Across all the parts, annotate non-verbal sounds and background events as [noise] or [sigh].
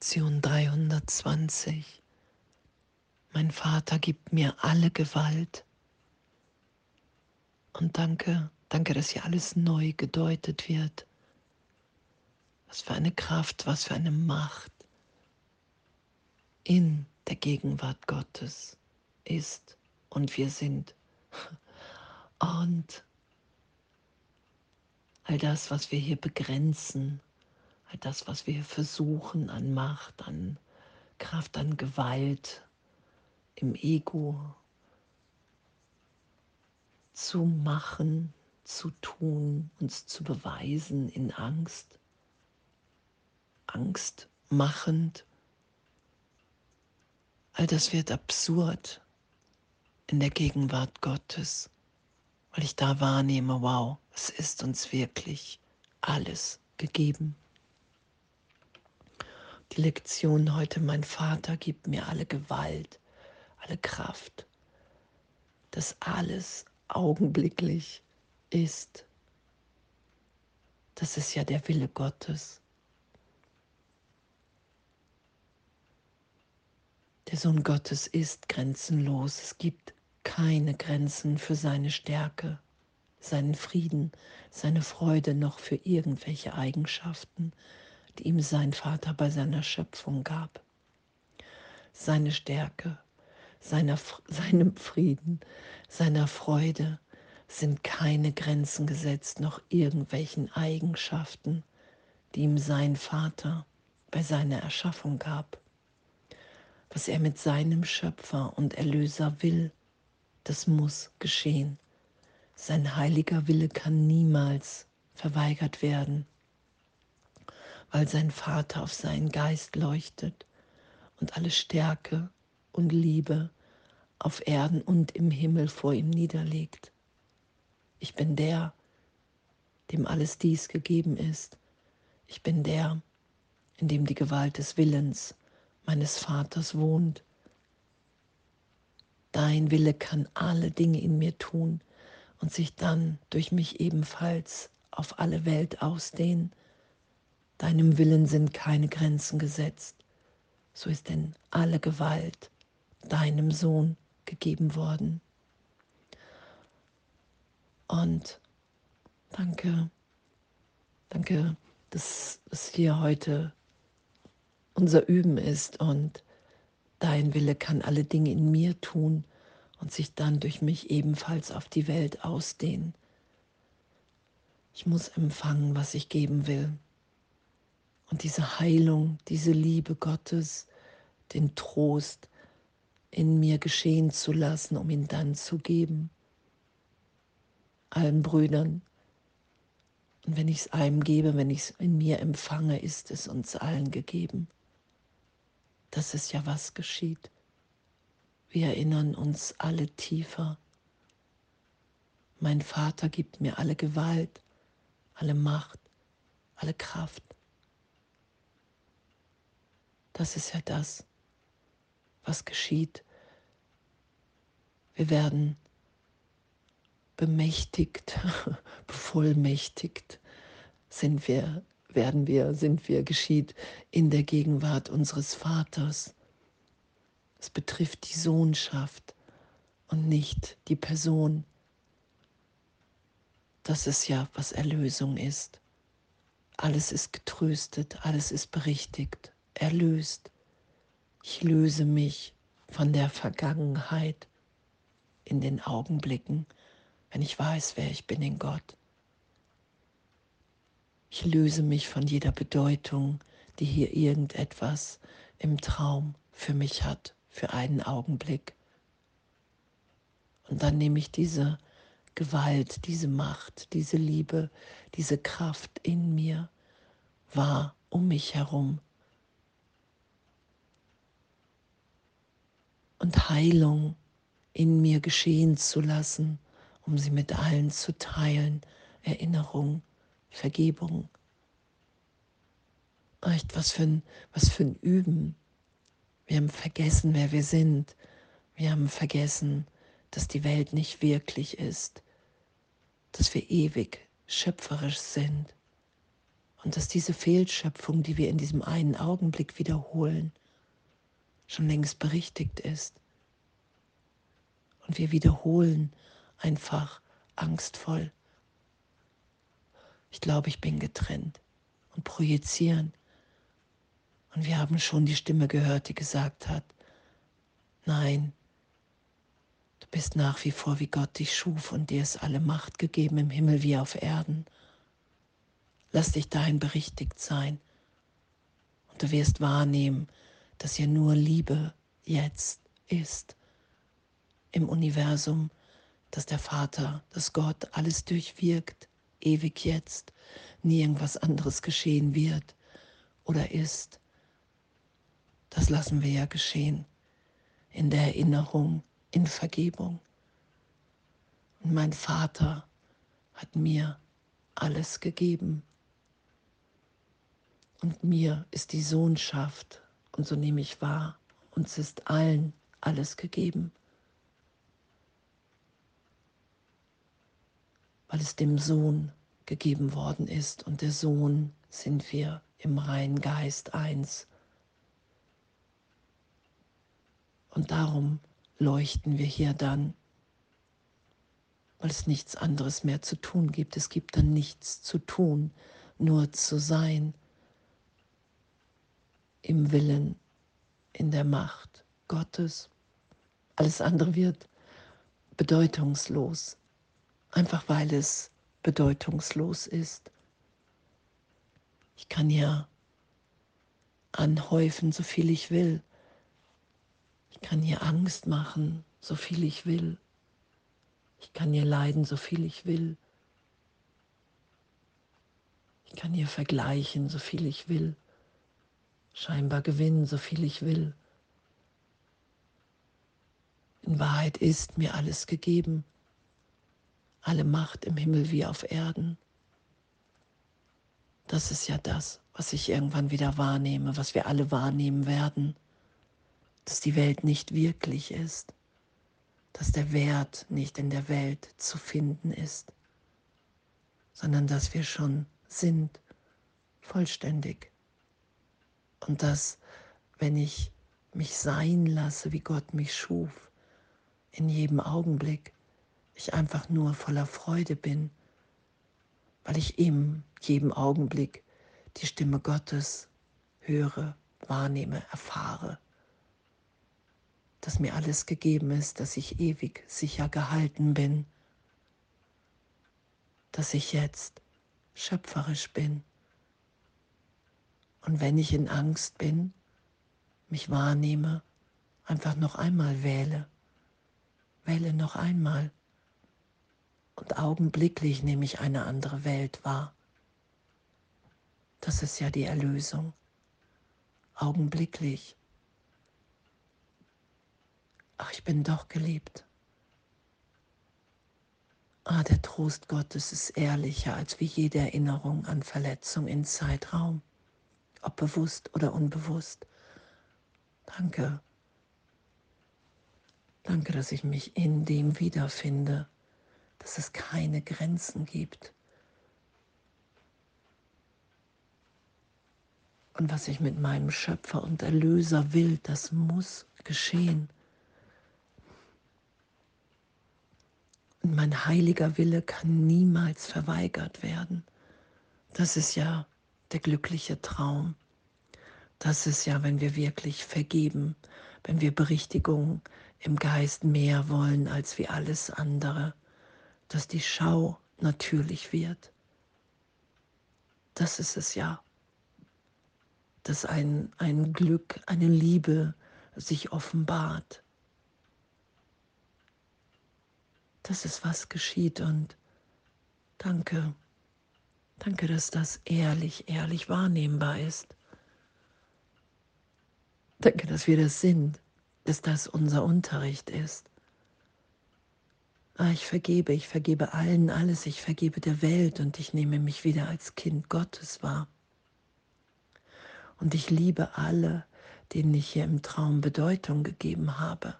Lektion 320. Mein Vater gibt mir alle Gewalt. Und danke, danke, dass hier alles neu gedeutet wird. Was für eine Kraft, was für eine Macht in der Gegenwart Gottes ist und wir sind. [laughs] Und all das, was wir hier begrenzen, all das, was wir versuchen an Macht, an Kraft, an Gewalt im Ego zu machen, zu tun, uns zu beweisen in Angst, Angst machend. All das wird absurd in der Gegenwart Gottes, weil ich da wahrnehme, wow, es ist uns wirklich alles gegeben. Die Lektion heute, mein Vater gibt mir alle Gewalt, alle Kraft, dass alles augenblicklich ist. Das ist ja der Wille Gottes. Der Sohn Gottes ist grenzenlos. Es gibt keine Grenzen für seine Stärke, seinen Frieden, seine Freude noch für irgendwelche Eigenschaften, die ihm sein Vater bei seiner Schöpfung gab. Seine Stärke, seiner, [laughs] seinem Frieden, seiner Freude sind keine Grenzen gesetzt, noch irgendwelchen Eigenschaften, die ihm sein Vater bei seiner Erschaffung gab. Was er mit seinem Schöpfer und Erlöser will, das muss geschehen. Sein heiliger Wille kann niemals verweigert werden weil sein Vater auf seinen Geist leuchtet und alle Stärke und Liebe auf Erden und im Himmel vor ihm niederlegt. Ich bin der, dem alles dies gegeben ist. Ich bin der, in dem die Gewalt des Willens meines Vaters wohnt. Dein Wille kann alle Dinge in mir tun und sich dann durch mich ebenfalls auf alle Welt ausdehnen Deinem Willen sind keine Grenzen gesetzt. So ist denn alle Gewalt deinem Sohn gegeben worden. Und danke, danke, dass es hier heute unser Üben ist und dein Wille kann alle Dinge in mir tun und sich dann durch mich ebenfalls auf die Welt ausdehnen. Ich muss empfangen, was ich geben will und diese Heilung, diese Liebe Gottes, den Trost in mir geschehen zu lassen, um ihn dann zu geben. Allen Brüdern. Und wenn ich es einem gebe, wenn ich es in mir empfange, ist es uns allen gegeben. Das ist ja, was geschieht. Wir erinnern uns alle tiefer. Mein Vater gibt mir alle Gewalt, alle Macht, alle Kraft. Das ist ja das, was geschieht. Wir werden bemächtigt, [laughs] bevollmächtigt sind wir, werden wir, sind wir, geschieht in der Gegenwart unseres Vaters. Es betrifft die Sohnschaft und nicht die Person. Das ist ja, was Erlösung ist. Alles ist getröstet, alles ist berichtigt erlöst. Ich löse mich von der Vergangenheit in den Augenblicken, wenn ich weiß, wer ich bin in Gott. Ich löse mich von jeder Bedeutung, die hier irgendetwas im Traum für mich hat, für einen Augenblick. Und dann nehme ich diese Gewalt, diese Macht, diese Liebe, diese Kraft in mir wahr um mich herum und Heilung in mir geschehen zu lassen, um sie mit allen zu teilen. Erinnerung, Vergebung. Echt, was für ein, was für ein Üben. Wir haben vergessen, wer wir sind. Wir haben vergessen, dass die Welt nicht wirklich ist, dass wir ewig schöpferisch sind. Und dass diese Fehlschöpfung, die wir in diesem einen Augenblick wiederholen, schon längst berichtigt ist. Und wir wiederholen einfach angstvoll. Ich glaube, ich bin getrennt und projizieren. Und wir haben schon die Stimme gehört, die gesagt hat, nein, du bist nach wie vor, wie Gott dich schuf und dir ist alle Macht gegeben im Himmel wie auf Erden. Lass dich dahin berichtigt sein. Und du wirst wahrnehmen, dass hier nur Liebe jetzt ist im Universum, dass der Vater, dass Gott alles durchwirkt, ewig jetzt, nie irgendwas anderes geschehen wird oder ist. Das lassen wir ja geschehen in der Erinnerung, in Vergebung. Und mein Vater hat mir alles gegeben. Und mir ist die Sohnschaft, und so nehme ich wahr, uns ist allen alles gegeben. Weil es dem Sohn gegeben worden ist und der Sohn sind wir im reinen Geist eins. Und darum leuchten wir hier dann, weil es nichts anderes mehr zu tun gibt. Es gibt dann nichts zu tun, nur zu sein im Willen, in der Macht Gottes. Alles andere wird bedeutungslos, einfach weil es bedeutungslos ist. Ich kann ja anhäufen, so viel ich will. Ich kann hier Angst machen, so viel ich will. Ich kann hier leiden, so viel ich will. Ich kann hier vergleichen, so viel ich will scheinbar gewinnen, so viel ich will. In Wahrheit ist mir alles gegeben, alle Macht im Himmel wie auf Erden. Das ist ja das, was ich irgendwann wieder wahrnehme, was wir alle wahrnehmen werden, dass die Welt nicht wirklich ist, dass der Wert nicht in der Welt zu finden ist, sondern dass wir schon sind, vollständig. Und dass, wenn ich mich sein lasse, wie Gott mich schuf, in jedem Augenblick, ich einfach nur voller Freude bin, weil ich in jedem Augenblick die Stimme Gottes höre, wahrnehme, erfahre, dass mir alles gegeben ist, dass ich ewig sicher gehalten bin, dass ich jetzt schöpferisch bin und wenn ich in Angst bin, mich wahrnehme, einfach noch einmal wähle. Wähle noch einmal. Und augenblicklich nehme ich eine andere Welt wahr. Das ist ja die Erlösung. Augenblicklich. Ach, ich bin doch geliebt. Ah, der Trost Gottes ist ehrlicher als wie jede Erinnerung an Verletzung in Zeitraum ob bewusst oder unbewusst. Danke. Danke, dass ich mich in dem wiederfinde, dass es keine Grenzen gibt. Und was ich mit meinem Schöpfer und Erlöser will, das muss geschehen. Und mein heiliger Wille kann niemals verweigert werden. Das ist ja der glückliche Traum. Das ist ja, wenn wir wirklich vergeben, wenn wir Berichtigung im Geist mehr wollen als wie alles andere, dass die Schau natürlich wird. Das ist es ja, dass ein, ein Glück, eine Liebe sich offenbart. Das ist, was geschieht und danke. Danke, dass das ehrlich, ehrlich wahrnehmbar ist. Danke, dass wir das sind, dass das unser Unterricht ist. Ah, ich vergebe, ich vergebe allen alles, ich vergebe der Welt und ich nehme mich wieder als Kind Gottes wahr. Und ich liebe alle, denen ich hier im Traum Bedeutung gegeben habe,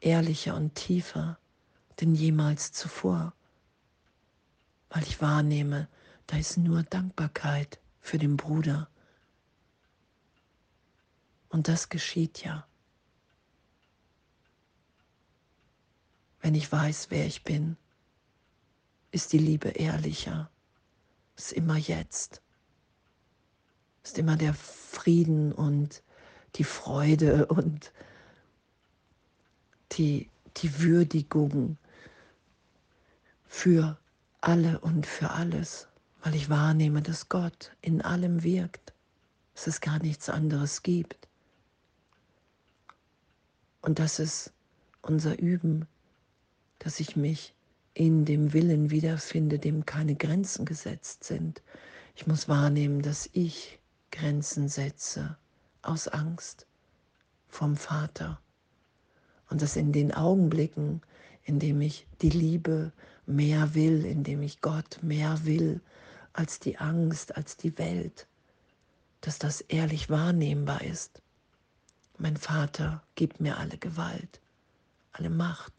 ehrlicher und tiefer denn jemals zuvor, weil ich wahrnehme, da ist nur Dankbarkeit für den Bruder. Und das geschieht ja. Wenn ich weiß, wer ich bin, ist die Liebe ehrlicher, ist immer jetzt, ist immer der Frieden und die Freude und die, die Würdigung für alle und für alles, weil ich wahrnehme, dass Gott in allem wirkt, dass es gar nichts anderes gibt. Und das ist unser Üben, dass ich mich in dem Willen wiederfinde, dem keine Grenzen gesetzt sind. Ich muss wahrnehmen, dass ich Grenzen setze aus Angst vom Vater. Und dass in den Augenblicken, in dem ich die Liebe mehr will, in dem ich Gott mehr will als die Angst, als die Welt, dass das ehrlich wahrnehmbar ist. Mein Vater gibt mir alle Gewalt, alle Macht.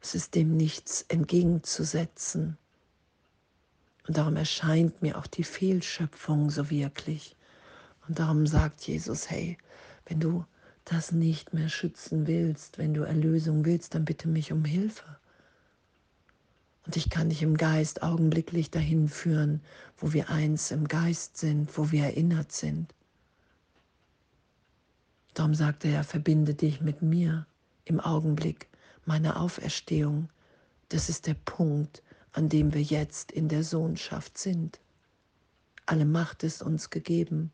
Es ist dem nichts entgegenzusetzen. Und darum erscheint mir auch die Fehlschöpfung so wirklich. Und darum sagt Jesus, hey, wenn du das nicht mehr schützen willst, wenn du Erlösung willst, dann bitte mich um Hilfe. Und ich kann dich im Geist augenblicklich dahin führen, wo wir eins im Geist sind, wo wir erinnert sind. Darum sagte er, verbinde dich mit mir im Augenblick meiner Auferstehung. Das ist der Punkt, an dem wir jetzt in der Sohnschaft sind. Alle Macht ist uns gegeben.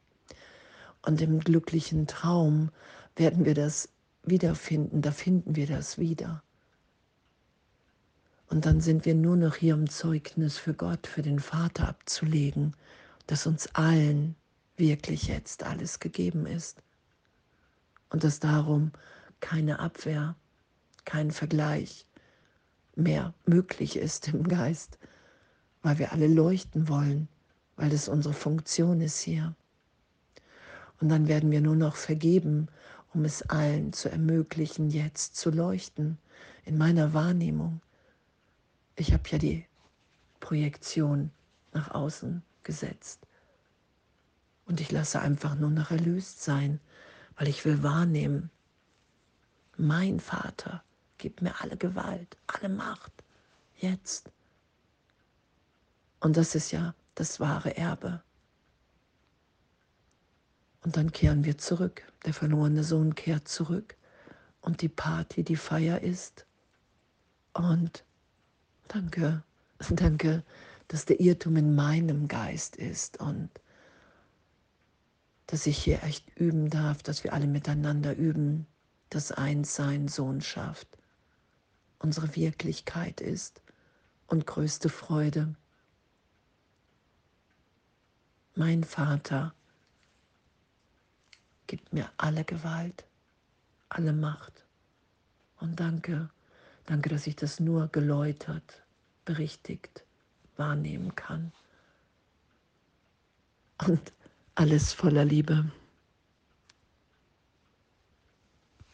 Und im glücklichen Traum werden wir das wiederfinden, da finden wir das wieder. Und dann sind wir nur noch hier, um Zeugnis für Gott, für den Vater abzulegen, dass uns allen wirklich jetzt alles gegeben ist. Und dass darum keine Abwehr, kein Vergleich, mehr möglich ist im Geist, weil wir alle leuchten wollen, weil das unsere Funktion ist hier. Und dann werden wir nur noch vergeben, um es allen zu ermöglichen, jetzt zu leuchten, in meiner Wahrnehmung. Ich habe ja die Projektion nach außen gesetzt. Und ich lasse einfach nur noch erlöst sein, weil ich will wahrnehmen, mein Vater Gib mir alle Gewalt, alle Macht, jetzt. Und das ist ja das wahre Erbe. Und dann kehren wir zurück. Der verlorene Sohn kehrt zurück. Und die Party, die Feier ist. Und danke, [laughs] danke, dass der Irrtum in meinem Geist ist und dass ich hier echt üben darf, dass wir alle miteinander üben, das Einssein, Sohnschaft unsere Wirklichkeit ist und größte Freude. Mein Vater gibt mir alle Gewalt, alle Macht. Und danke, danke, dass ich das nur geläutert, berichtigt wahrnehmen kann. Und alles voller Liebe.